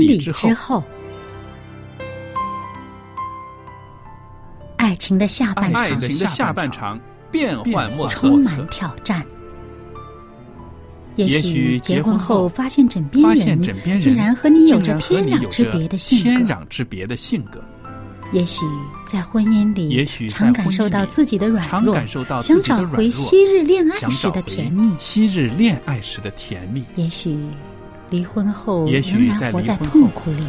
礼之之后，爱情的下半场。爱情的下半场变幻莫测。充，满挑战。也也许许结婚后后发现枕边人竟然和你有着天壤之别的性天格，壤之别的性格，也许在婚姻里，也许在常感婚姻里受到自己的软弱，想找回昔日恋爱时的甜蜜。昔日恋爱时的甜蜜，也许离婚后也许仍然活在痛苦里，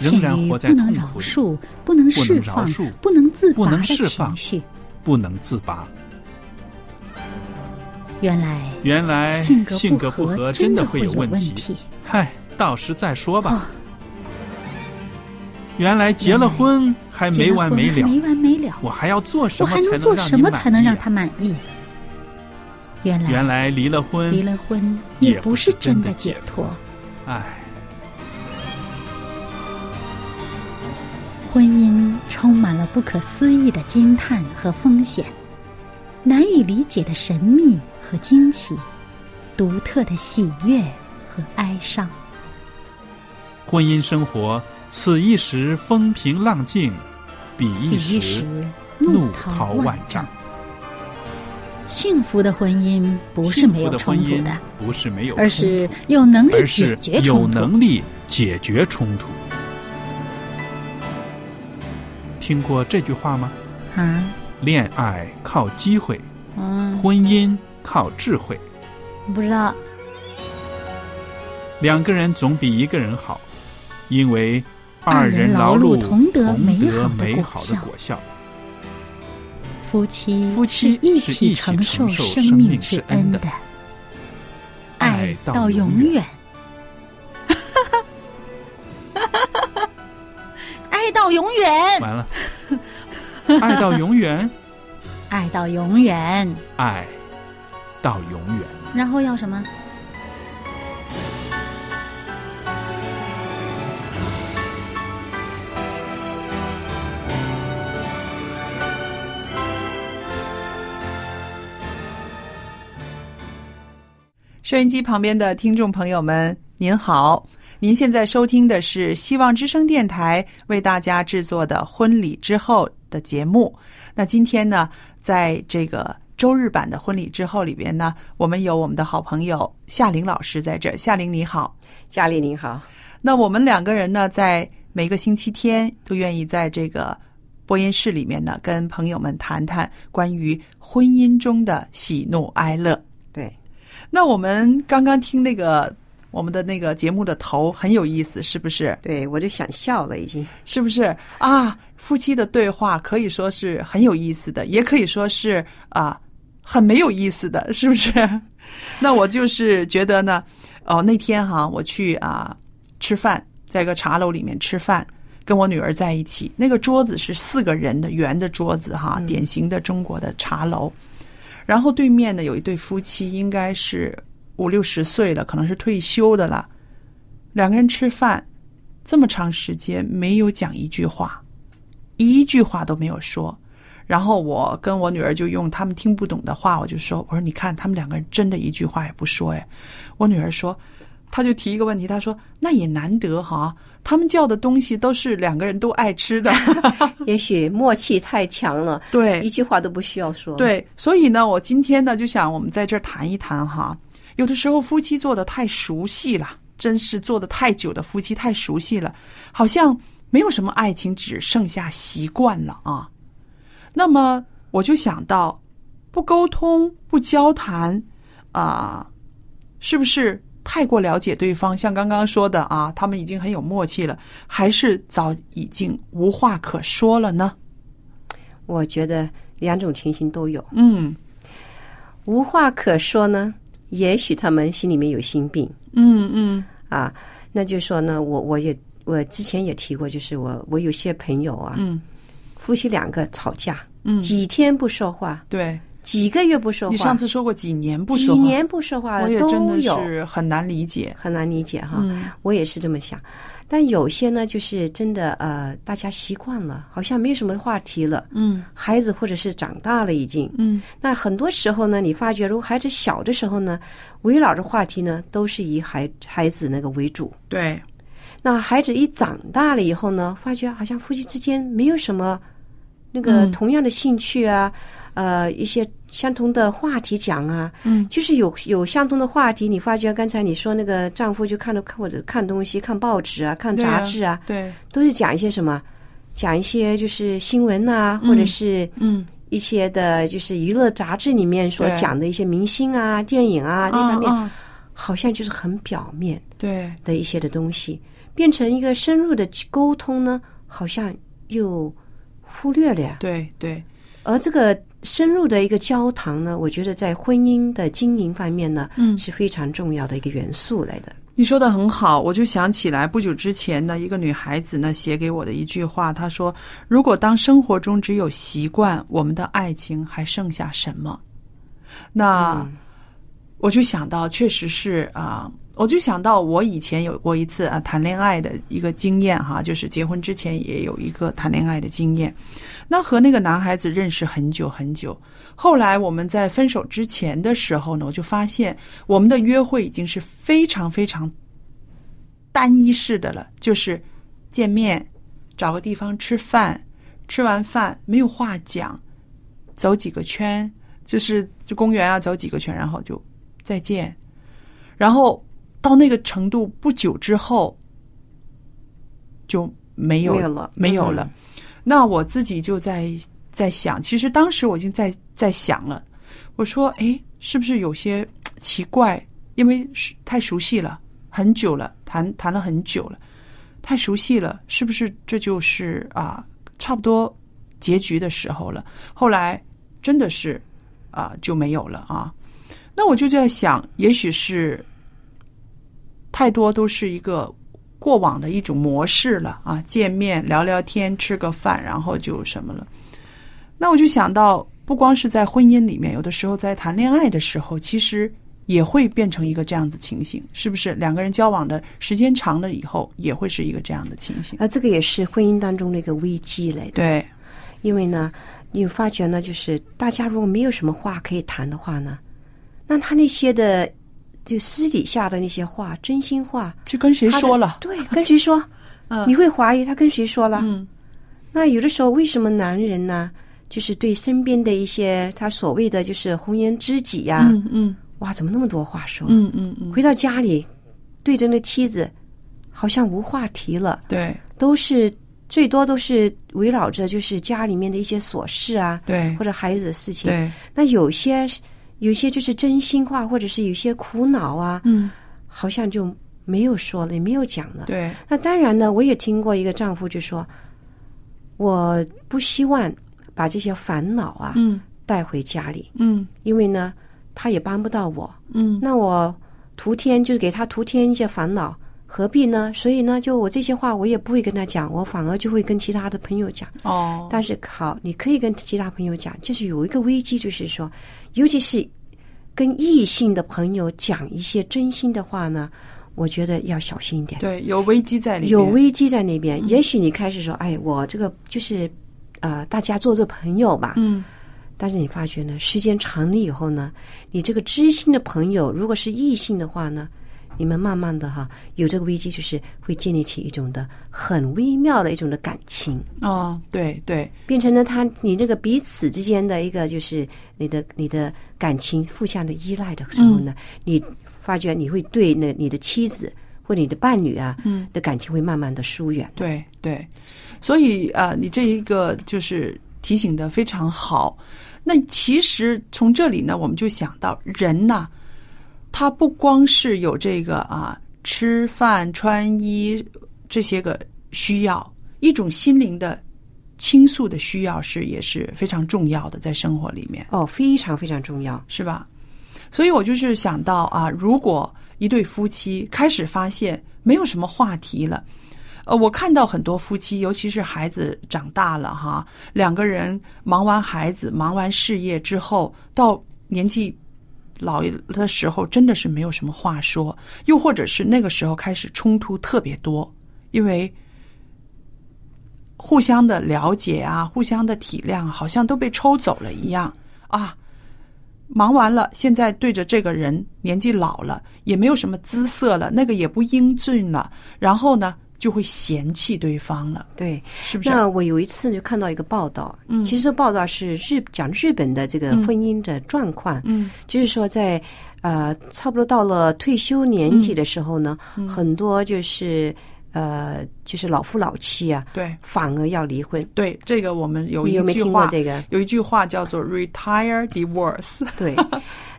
仍然活在陷于不能痛苦里饶恕、不能释放、不能自拔的能释放情绪。不能自拔。原来原来性格不合真的会有问题嗨，到时再说吧。哦，原来结了婚还没完没了，没完没了，我还要做什么才能让他满意？原来原来离了婚，离了婚也也不不是真的的解解脱。唉，婚姻充满了不可思议的惊叹和风险，难以理解的神秘和惊奇，独特的喜悦和哀伤。婚姻生活此一时风平浪静，彼一时怒涛万丈。幸福的婚姻不是没有冲突的，不是没有而冲是突有能力而解是有决冲突。能力解决冲突。听过这句话吗？啊，恋爱靠机会，嗯，婚姻靠智慧。不知道，两个人总比一个人好，因为二人人劳碌碌同得美好的果效。夫妻夫妻是一起承承受受生命之之恩的。爱爱到到永远，爱到永远，完了，爱到永远，爱到永远，爱到永远。然后要什么？收音机旁边的听众朋友们，您好！您现在收听的是希望之声电台为大家制作的《婚礼之后》的节目。那今天呢，在这个周日版的《婚礼之后》里边呢，我们有我们的好朋友夏玲老师在这儿。夏玲你好，夏丽你好，那我们两个人呢，在每个星期天都愿意在这个播音室里面呢，跟朋友们谈谈关于婚姻中的喜怒哀乐。对，那我们刚刚听那个我们的那个节目的头很有意思，是不是？对我就想笑了，已经。是不是啊？夫妻的对话可以说是很有意思的，也可以说是啊很没有意思的，是不是？那我就是觉得呢，哦，那天哈，我去啊吃饭，在一个茶楼里面吃饭，跟我女儿在一起，那个桌子是四个人的圆的桌子哈，典型的中国的茶楼。然后对面呢有一对夫妻，应该是五六十岁了，可能是退休的了。两个人吃饭这么长时间没有讲一句话，一句话都没有说。然后我跟我女儿就用他们听不懂的话，我就说：“我说你看，他们两个人真的一句话也不说。”哎，我女儿说，她就提一个问题，他说：“那也难得哈，他们叫的东西都是两个人都爱吃的。也许默契太强了，对，一句话都不需要说。，对，所以呢，我今天呢就想我们在这儿谈一谈哈。有的时候夫妻做的太熟悉了，真是做的太久的夫妻太熟悉了，好像没有什么爱情，只剩下习惯了啊。那么我就想到，不沟通、不交谈啊、是不是太过了解对方？像刚刚说的啊，他们已经很有默契了，还是早已经无话可说了呢？我觉得两种情形都有。嗯无话可说呢，也许他们心里面有心病嗯嗯啊。那就说呢，我我也我之前也提过，就是我我有些朋友啊，嗯夫妻两个吵架，嗯，几天不说话，对。几个月不说话，你上次说过几年不说话，几年不说话我也真的都有，是很难理解。很难理解哈。嗯我也是这么想。但有些呢，就是真的呃，大家习惯了，好像没有什么话题了。嗯孩子或者是长大了已经，嗯那很多时候呢，你发觉如果孩子小的时候呢，围绕着话题呢，都是以孩孩子那个为主。对，那孩子一长大了以后呢，发觉好像夫妻之间没有什么那个嗯同样的兴趣啊，呃，一些相同的话题讲啊，嗯，就是有有相同的话题。你发觉刚才你说那个丈夫就看着或者看东西、看报纸啊、看杂志啊，对，都是讲一些什么？讲一些就是新闻啊，或者是嗯，一些的，就是娱乐杂志里面所讲的一些明星啊、电影啊这方面，好像就是很表面对，的一些的东西，变成一个深入的沟通呢，好像又忽略了呀。对，对，而这个深入的一个交谈呢，我觉得在婚姻的经营方面呢，嗯是非常重要的一个元素来的。你说的很好，我就想起来不久之前呢，一个女孩子呢写给我的一句话，她说：“如果当生活中只有习惯，我们的爱情还剩下什么？”那、嗯我就想到，确实是啊、我就想到我以前有过一次啊谈恋爱的一个经验哈，就是结婚之前也有一个谈恋爱的经验。那和那个男孩子认识很久很久，后来我们在分手之前的时候呢，我就发现我们的约会已经是非常非常单一式的了，就是见面，找个地方吃饭，吃完饭没有话讲，走几个圈，就是就公园啊走几个圈，然后就再见，然后到那个程度不久之后就没有了没有了。那我自己就在在想，其实当时我已经在在想了，我说，哎，是不是有些奇怪？因为是太熟悉了，很久了，谈谈了很久了，太熟悉了，是不是这就是啊，差不多结局的时候了？后来真的是啊就没有了啊。那我就在想，也许是太多都是一个过往的一种模式了啊，见面聊聊天，吃个饭，然后就什么了。那我就想到，不光是在婚姻里面，有的时候在谈恋爱的时候，其实也会变成一个这样子情形，是不是？两个人交往的时间长了以后，也会是一个这样的情形。啊这个也是婚姻当中的一个危机来的。对，因为呢，你发觉呢，就是大家如果没有什么话可以谈的话呢，那他那些的就私底下的那些话，真心话，去跟谁说了？对，跟谁说？嗯你会怀疑他跟谁说了？嗯那有的时候，为什么男人呢，就是对身边的一些他所谓的就是红颜知己呀、嗯嗯哇，怎么那么多话说？嗯嗯嗯，回到家里，对着那妻子，好像无话题了，对都是最多都是围绕着就是家里面的一些琐事啊，对或者孩子的事情。对，那有些有些就是真心话，或者是有些苦恼啊，嗯。好像就没有说了，也没有讲了。对，那当然呢，我也听过一个丈夫就说，我不希望把这些烦恼啊嗯。带回家里，嗯。因为呢，他也帮不到我。嗯。那我徒添就是给他徒添一些烦恼，何必呢？所以呢，就我这些话我也不会跟他讲，我反而就会跟其他的朋友讲。哦，但是好，你可以跟其他朋友讲，就是有一个危机，就是说，尤其是跟异性的朋友讲一些真心的话呢，我觉得要小心一点。对，有危机在里面，有危机在那边，也许你开始说，哎，我这个就是，呃，大家做做朋友吧。嗯但是你发觉呢，时间长了以后呢，你这个知心的朋友，如果是异性的话呢，你们慢慢的哈，有这个危机，就是会建立起一种的很微妙的一种的感情，哦，对对。变成了他你这个彼此之间的一个就是你的你的感情互相的依赖的时候呢，你发觉你会对那你的妻子或你的伴侣啊，嗯。的感情会慢慢的疏远。对对，所以啊、呃你这一个就是提醒的非常好。那其实从这里呢，我们就想到人呐，他不光是有这个啊吃饭、穿衣这些个需要，一种心灵的倾诉的需要是也是非常重要的，在生活里面。哦，非常非常重要。是吧？所以我就是想到啊，如果一对夫妻开始发现没有什么话题了，呃，我看到很多夫妻，尤其是孩子长大了哈，两个人忙完孩子、忙完事业之后，到年纪老的时候，真的是没有什么话说，又或者是那个时候开始冲突特别多，因为互相的了解啊，互相的体谅，好像都被抽走了一样啊。忙完了，现在对着这个人年纪老了，也没有什么姿色了，那个也不英俊了，然后呢，就会嫌弃对方了，对。是不是？那我有一次就看到一个报道，嗯。其实报道是日讲日本的这个婚姻的状况，嗯。就是说在呃差不多到了退休年纪的时候呢，嗯。很多就是呃就是老夫老妻啊，对反而要离婚。对，这个我们有你有没有听一句话过这个？有一句话叫做 “retire divorce”，对，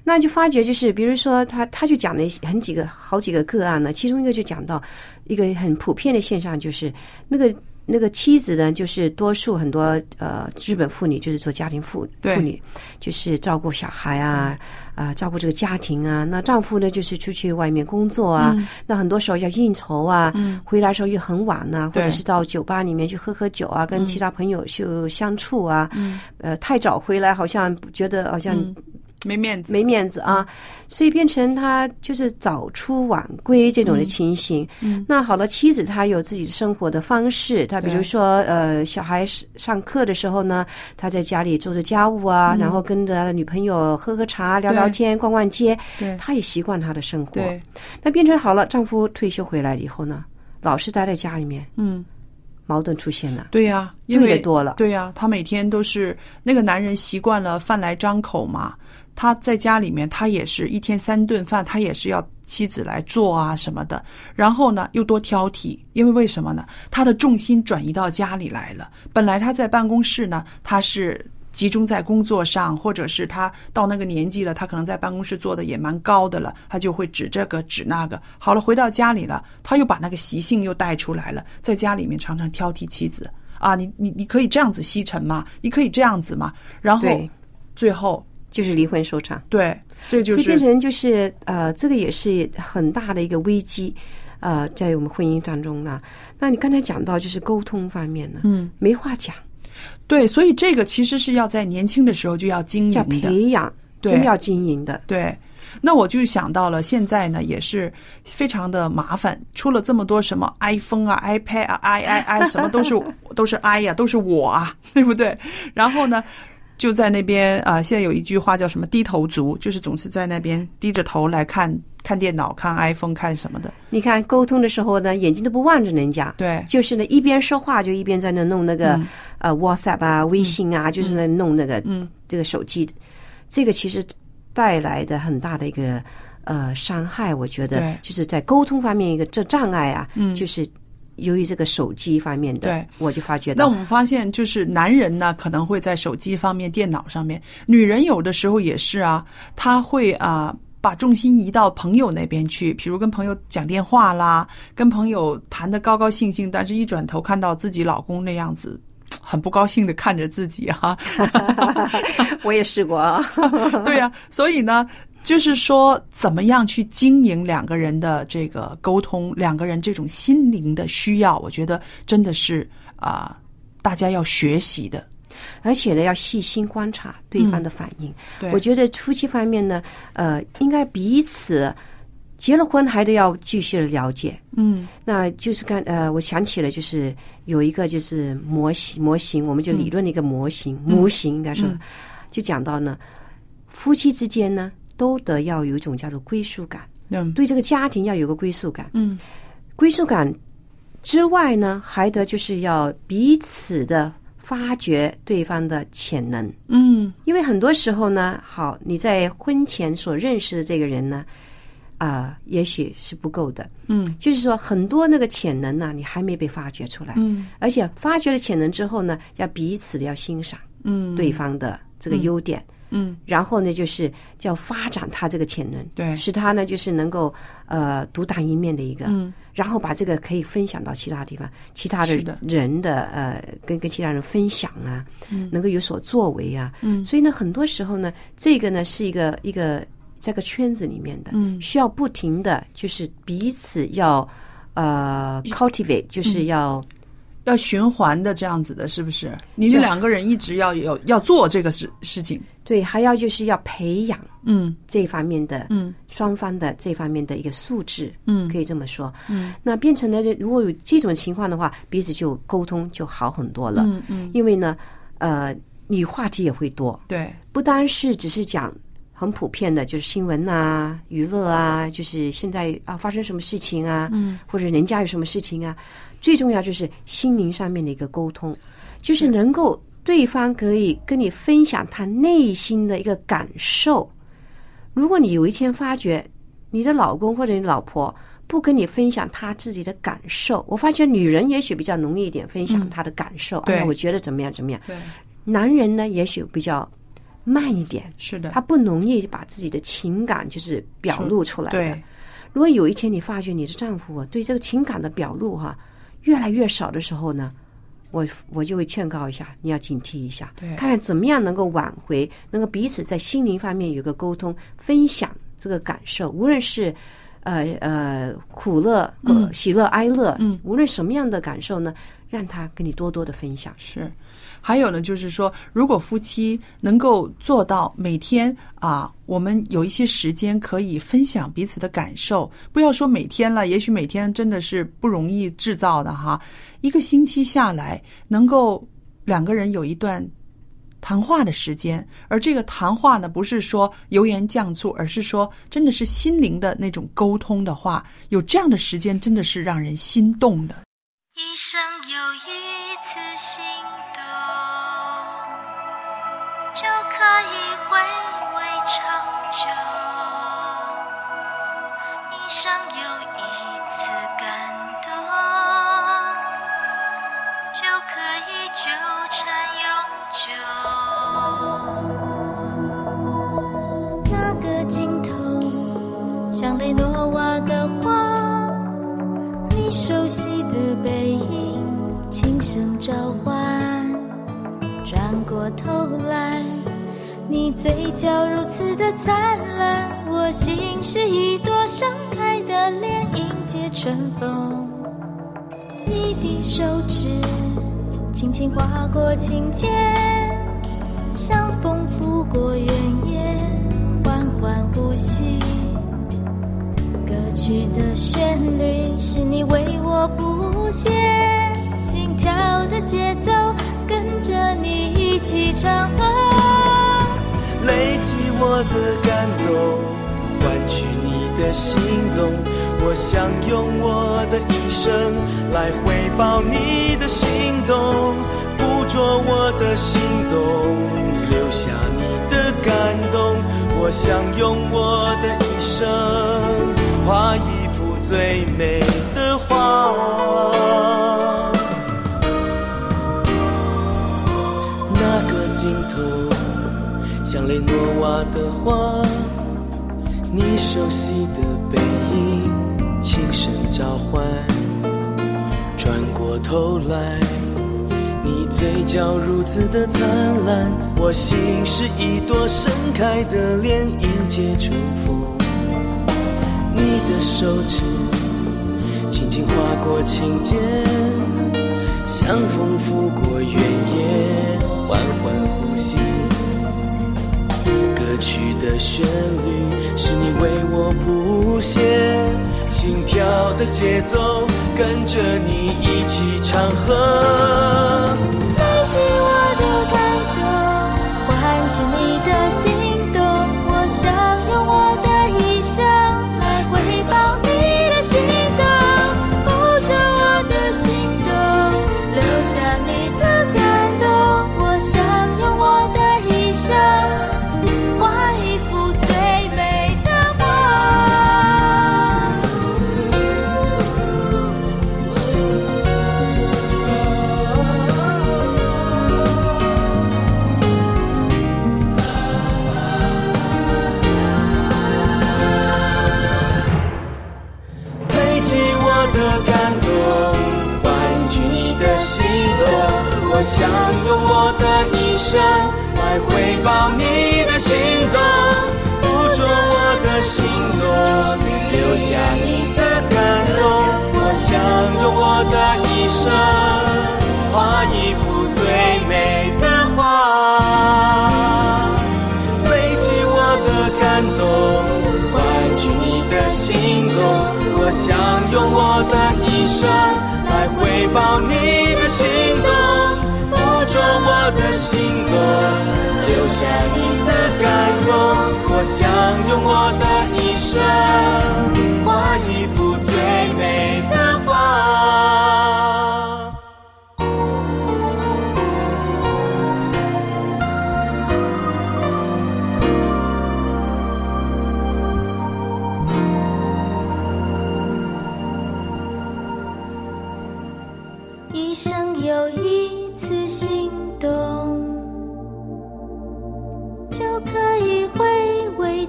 那就发觉就是，比如说他他就讲了很几个好几个个案呢，其中一个就讲到一个很普遍的现象，就是那个那个妻子呢，就是多数很多呃日本妇女就是做家庭妇妇女，就是照顾小孩啊啊、照顾这个家庭啊。那丈夫呢，就是出去外面工作啊，那很多时候要应酬啊，回来时候又很晚呐、或者是到酒吧里面去喝喝酒啊，跟其他朋友就相处啊，呃，太早回来好像觉得好像没面子，没面子啊，所以变成他就是早出晚归这种的情形。嗯。那好了，妻子她有自己的生活的方式，她比如说呃，小孩上上课的时候呢，她在家里做做家务啊，然后跟着女朋友喝喝茶、聊聊天、逛逛街，对。她也习惯她的生活。对，那变成好了，丈夫退休回来以后呢，老是待在家里面，嗯，矛盾出现了。对呀、因为多了。对呀、他每天都是那个男人习惯了饭来张口嘛，他在家里面他也是一天三顿饭，他也是要妻子来做啊什么的，然后呢又多挑剔，因为为什么呢？他的重心转移到家里来了，本来他在办公室呢，他是。集中在工作上，或者是他到那个年纪了，他可能在办公室做的也蛮高的了，他就会指这个指那个。好了，回到家里了，他又把那个习性又带出来了，在家里面常常挑剔妻子啊，你你你可以这样子吸尘吗？你可以这样子吗？然后最后就是离婚收场。对，这就是所以变成就是呃，这个也是很大的一个危机，呃，在我们婚姻当中呢。那你刚才讲到就是沟通方面呢，嗯，没话讲，对，所以这个其实是要在年轻的时候就要经营的。培养，对真要经营的。对，那我就想到了，现在呢也是非常的麻烦，出了这么多什么 iPhone 啊、iPad 啊、i i i 什么都是 都是 i 呀、都是我啊，对不对？然后呢，就在那边啊、现在有一句话叫什么“低头族”，就是总是在那边低着头来看看电脑、看 iPhone、看什么的。你看沟通的时候呢，眼睛都不望着人家，对。就是呢一边说话就一边在那弄那个、嗯。呃 WhatsApp 啊、微信啊，就是那弄那个、嗯。这个手机，这个其实带来的很大的一个呃伤害，我觉得。就是在沟通方面一个这障碍啊，嗯。就是由于这个手机方面的，对。我就发觉到。那我们发现，就是男人呢可能会在手机方面、电脑上面，女人有的时候也是啊，她会啊。把重心移到朋友那边去，比如跟朋友讲电话啦，跟朋友谈的高高兴兴，但是一转头看到自己老公那样子，很不高兴的看着自己哈、我也试过啊，对呀、所以呢，就是说怎么样去经营两个人的这个沟通，两个人这种心灵的需要，我觉得真的是啊、大家要学习的。而且呢要细心观察对方的反应。对，我觉得夫妻方面呢，呃，应该彼此结了婚还得要继续的了解。嗯那就是看呃，我想起了，就是有一个就是模型模型，我们就理论的一个模型、模型，应该说、嗯就讲到呢，夫妻之间呢都得要有一种叫做归属感，嗯对这个家庭要有个归属感。嗯归属感之外呢，还得就是要彼此的发掘对方的潜能。嗯因为很多时候呢，好，你在婚前所认识的这个人呢，啊、也许是不够的。嗯就是说，很多那个潜能呢，你还没被发掘出来。嗯而且发掘了潜能之后呢，要彼此的要欣赏嗯，对方的这个优点，嗯然后呢，就是叫发展他这个潜能，对。使他呢就是能够呃独当一面的一个，嗯。然后把这个可以分享到其他地方，其他的的。人的呃跟跟其他人分享啊，嗯。能够有所作为啊，嗯。所以呢，很多时候呢，这个呢是一个一个这个圈子里面的，嗯。需要不停的就是彼此要呃 cultivate，就是要、要循环的这样子的，是不是？你这两个人一直要有要做这个事事情。对，还要就是要培养嗯。这方面的嗯双方的这方面的一个素质，嗯。可以这么说。嗯。那变成了如果有这种情况的话，彼此就沟通就好很多了，嗯嗯，因为呢，呃，你话题也会多，对，不单是只是讲很普遍的，就是新闻啊、娱乐啊，就是现在啊发生什么事情啊，嗯，或者人家有什么事情啊，最重要就是心灵上面的一个沟通，就是能够对方可以跟你分享他内心的一个感受。如果你有一天发觉你的老公或者你老婆不跟你分享他自己的感受，我发觉女人也许比较容易一点分享她的感受，对我觉得怎么样怎么样。对，男人呢，也许比较慢一点，是的，他不容易把自己的情感就是表露出来的。对，如果有一天你发觉你的丈夫啊对这个情感的表露哈、越来越少的时候呢，我我就会劝告一下，你要警惕一下，对看看怎么样能够挽回，能够彼此在心灵方面有个沟通，分享这个感受，无论是。呃呃，苦乐、呃喜乐、哀乐，嗯，无论什么样的感受呢，让他跟你多多的分享。是。还有呢，就是说，如果夫妻能够做到每天啊，我们有一些时间可以分享彼此的感受，不要说每天了，也许每天真的是不容易制造的哈。一个星期下来，能够两个人有一段谈话的时间，而这个谈话呢，不是说油盐酱醋，而是说真的是心灵的那种沟通的话，有这样的时间，真的是让人心动的。一生有一次心，就可以回味长久；一生有一次感动，就可以纠缠永久。那个尽头，像被诺瓦的花。你熟悉的背影，轻声召唤。转过头来，你嘴角如此的灿烂，我心是一朵盛开的莲，迎接春风。你的手指轻轻划过琴键，像风拂过原野，缓缓呼吸。歌曲的旋律是你为我谱写，心跳的节奏的感动，换取你的心动。我想用我的一生来回报你的心动，捕捉我的心动，留下你的感动。我想用我的一生画一幅最美的画。像雷诺瓦的画，你熟悉的背影，轻声召唤。转过头来，你嘴角如此的灿烂，我心是一朵盛开的莲，迎接春风。你的手指轻轻划过琴键，像风拂过原野，缓缓呼吸。歌曲的旋律是你为我谱写，心跳的节奏跟着你一起唱和。留下你的感动。我想用我的一生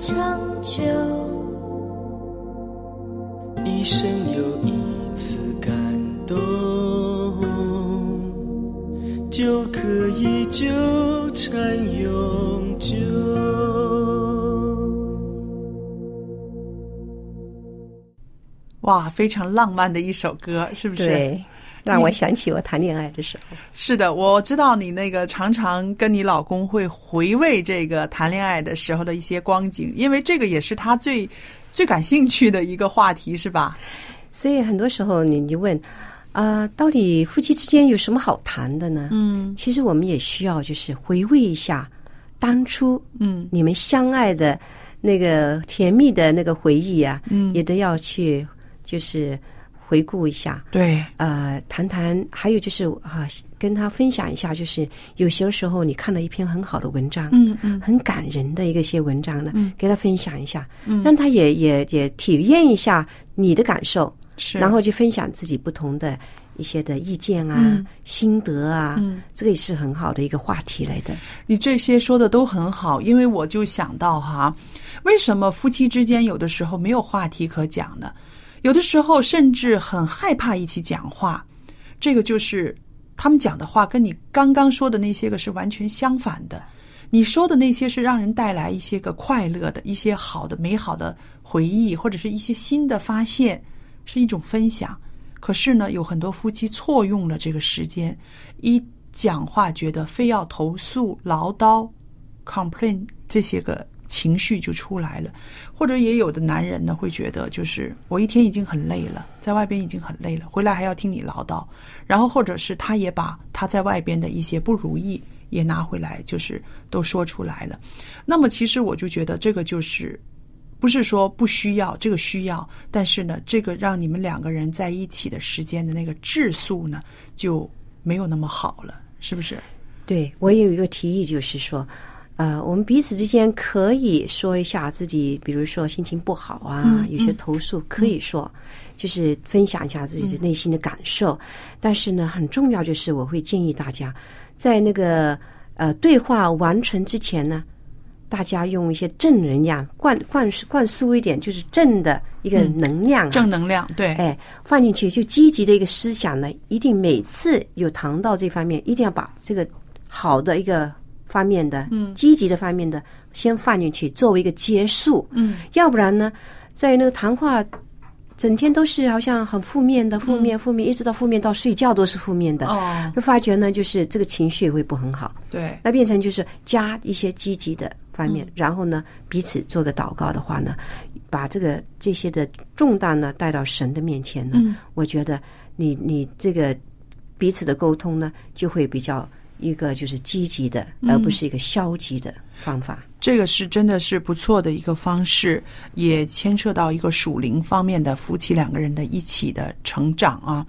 长久。一生有一次感动，就可以纠缠永久。哇，非常浪漫的一首歌，是不是？对，让我想起我谈恋爱的时候。是的，我知道你那个常常跟你老公会回味这个谈恋爱的时候的一些光景，因为这个也是他最最感兴趣的一个话题，是吧？所以很多时候你就问啊、到底夫妻之间有什么好谈的呢？嗯其实我们也需要就是回味一下当初嗯你们相爱的那个甜蜜的那个回忆啊，嗯也都要去就是回顾一下。对，呃，谈谈，还有就是啊，跟他分享一下，就是有些时候你看了一篇很好的文章，嗯嗯。很感人的一个些文章呢，嗯。给他分享一下，嗯。让他也也也体验一下你的感受，是，然后就分享自己不同的一些的意见啊、嗯。心得啊，嗯。这个也是很好的一个话题来的。你这些说的都很好，因为我就想到哈，为什么夫妻之间有的时候没有话题可讲呢？有的时候甚至很害怕一起讲话，这个就是他们讲的话跟你刚刚说的那些个是完全相反的。你说的那些是让人带来一些个快乐的、一些好的、美好的回忆，或者是一些新的发现，是一种分享。可是呢，有很多夫妻错用了这个时间，一讲话觉得非要投诉、唠叨、complain 这些个情绪就出来了，或者也有的男人呢会觉得，就是我一天已经很累了，在外边已经很累了，回来还要听你唠叨，然后或者是他也把他在外边的一些不如意也拿回来，就是都说出来了。那么其实我就觉得这个就是。不是说不需要，这个需要，但是呢，这个让你们两个人在一起的时间的那个质素呢，就没有那么好了，是不是？对我也有一个提议，就是说，呃，我们彼此之间可以说一下自己，比如说心情不好啊，嗯有些投诉可以说，就是分享一下自己的内心的感受。但是呢，很重要就是我会建议大家，在那个呃对话完成之前呢，大家用一些正能量灌灌灌输一点，就是正的一个能量、啊。正能量，对，哎，放进去就积极的一个思想呢，一定每次有谈到这方面，一定要把这个好的一个方面的，嗯，积极的方面的先放进去，作为一个结束，嗯，要不然呢，在那个谈话整天都是好像很负面的，负面负面，一直到负面到睡觉都是负面的，哦，就发觉呢，就是这个情绪会不很好，对，那变成就是加一些积极的方面，然后呢，彼此做个祷告的话呢，把这个这些的重担呢带到神的面前呢，嗯。我觉得你你这个彼此的沟通呢，就会比较一个就是积极的，而不是一个消极的方法。这个是真的是不错的一个方式，也牵涉到一个属灵方面的夫妻两个人的一起的成长啊。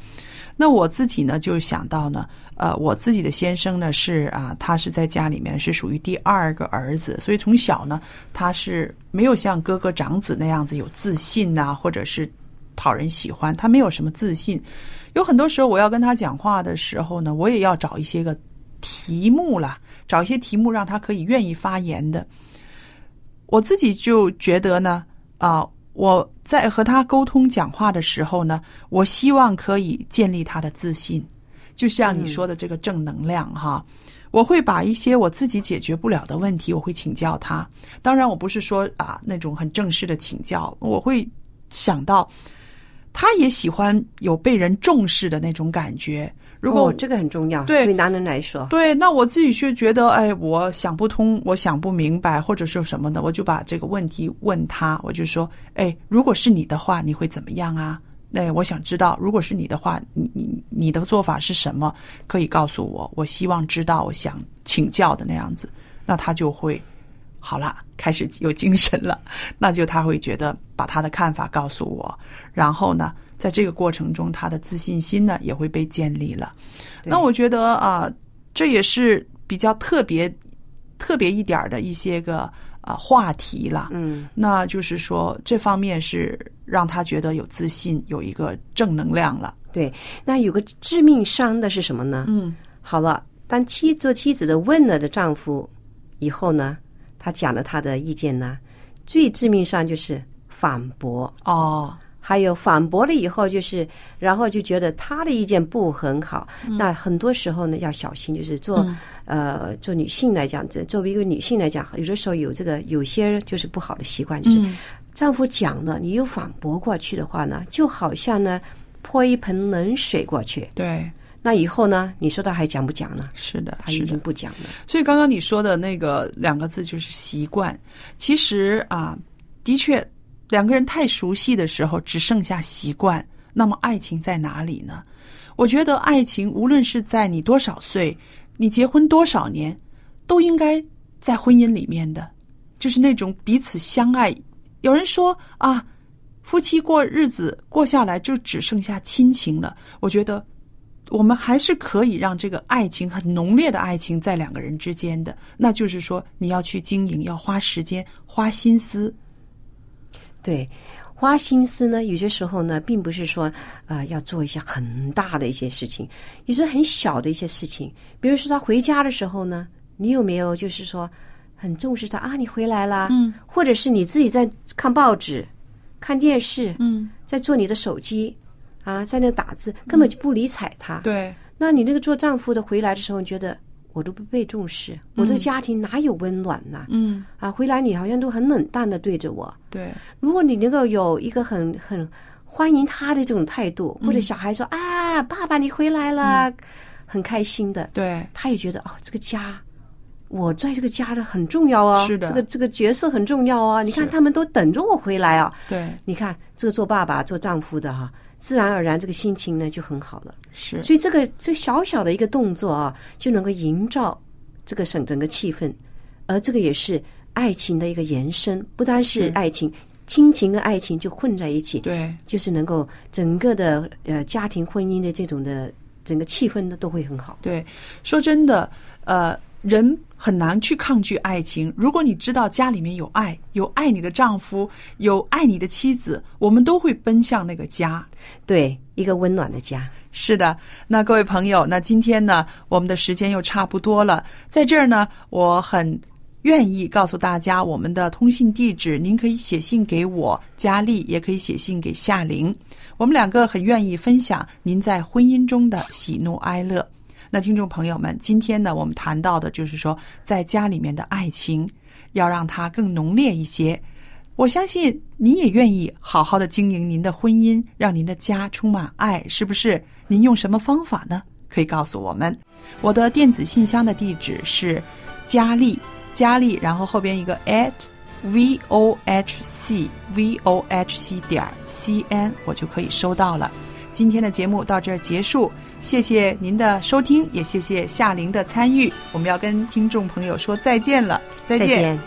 那我自己呢，就想到呢，呃，我自己的先生呢是啊，他是在家里面是属于第二个儿子，所以从小呢，他是没有像哥哥长子那样子有自信呐、或者是讨人喜欢，他没有什么自信。有很多时候我要跟他讲话的时候呢，我也要找一些个题目啦，找一些题目让他可以愿意发言的。我自己就觉得呢，啊、我在和他沟通讲话的时候呢，我希望可以建立他的自信，就像你说的这个正能量哈。我会把一些我自己解决不了的问题，我会请教他。当然，我不是说啊那种很正式的请教，我会想到他也喜欢有被人重视的那种感觉。如果、哦、这个很重要，对对男人来说，对，那我自己却觉得，哎，我想不通，我想不明白，或者是什么的，我就把这个问题问他，我就说，哎，如果是你的话，你会怎么样啊？那我想知道，如果是你的话，你你你的做法是什么？可以告诉我，我希望知道，我想请教的那样子。那他就会好了，开始有精神了。那就他会觉得把他的看法告诉我，然后呢，在这个过程中，他的自信心呢也会被建立了。那我觉得啊、这也是比较特别、特别一点儿的一些个啊、话题了。嗯，那就是说，这方面是让他觉得有自信，有一个正能量了。对。那有个致命伤的是什么呢？嗯好了，当妻做妻子的问了的丈夫以后呢，他讲了他的意见呢，最致命伤就是反驳。哦，还有反驳了以后，就是然后就觉得他的意见不很好。那很多时候呢，要小心，就是做、呃做女性来讲，这作为一个女性来讲，有的时候有这个有些就是不好的习惯，就是丈夫讲了，你又反驳过去的话呢，就好像呢泼一盆冷水过去。对，那以后呢，你说他还讲不讲呢？是的，他已经。不讲了。所以刚刚你说的那个两个字就是习惯。其实啊，的确，两个人太熟悉的时候，只剩下习惯。那么爱情在哪里呢？我觉得爱情无论是在你多少岁，你结婚多少年，都应该在婚姻里面的，就是那种彼此相爱。有人说啊，夫妻过日子过下来就只剩下亲情了。我觉得我们还是可以让这个爱情很浓烈的爱情在两个人之间的，那就是说你要去经营，要花时间、花心思。对，花心思呢，有些时候呢，并不是说呃要做一些很大的一些事情，有时候很小的一些事情，比如说他回家的时候呢，你有没有就是说很重视他啊？你回来啦，嗯，或者是你自己在看报纸、看电视，嗯，在做你的手机啊，在那打字，根本就不理睬他。对，那你那个做丈夫的回来的时候，你觉得我都不被重视，我这个家庭哪有温暖呢？嗯，啊，回来你好像都很冷淡的对着我。对，如果你能够有一个很很欢迎他的这种态度，或者小孩说、啊，爸爸你回来了，很开心的，对，他也觉得哦，这个家，我在这个家的很重要啊，是的这个这个角色很重要啊。你看他们都等着我回来啊，对，你看这个做爸爸做丈夫的哈、自然而然这个心情呢就很好了。是，所以这个这小小的一个动作啊，就能够营造这个整整个气氛，而这个也是爱情的一个延伸，不单是是爱情，亲情跟爱情就混在一起，对，就是能够整个的呃家庭婚姻的这种的整个气氛呢都会很好。对，说真的，呃，人很难去抗拒爱情。如果你知道家里面有爱，有爱你的丈夫，有爱你的妻子，我们都会奔向那个家。对，一个温暖的家。是的，那各位朋友，那今天呢，我们的时间又差不多了，在这儿呢，我很愿意告诉大家我们的通信地址，您可以写信给我佳丽，也可以写信给夏玲，我们两个很愿意分享您在婚姻中的喜怒哀乐。那听众朋友们，今天呢，我们谈到的就是说，在家里面的爱情，要让它更浓烈一些。我相信你也愿意好好的经营您的婚姻，让您的家充满爱，是不是？您用什么方法呢？可以告诉我们。我的电子信箱的地址是佳丽，佳丽，然后后边一个 at v o h c v o h c 点 c n，我就可以收到了。今天的节目到这儿结束，谢谢您的收听，也谢谢夏琳的参与。我们要跟听众朋友说再见了，再再见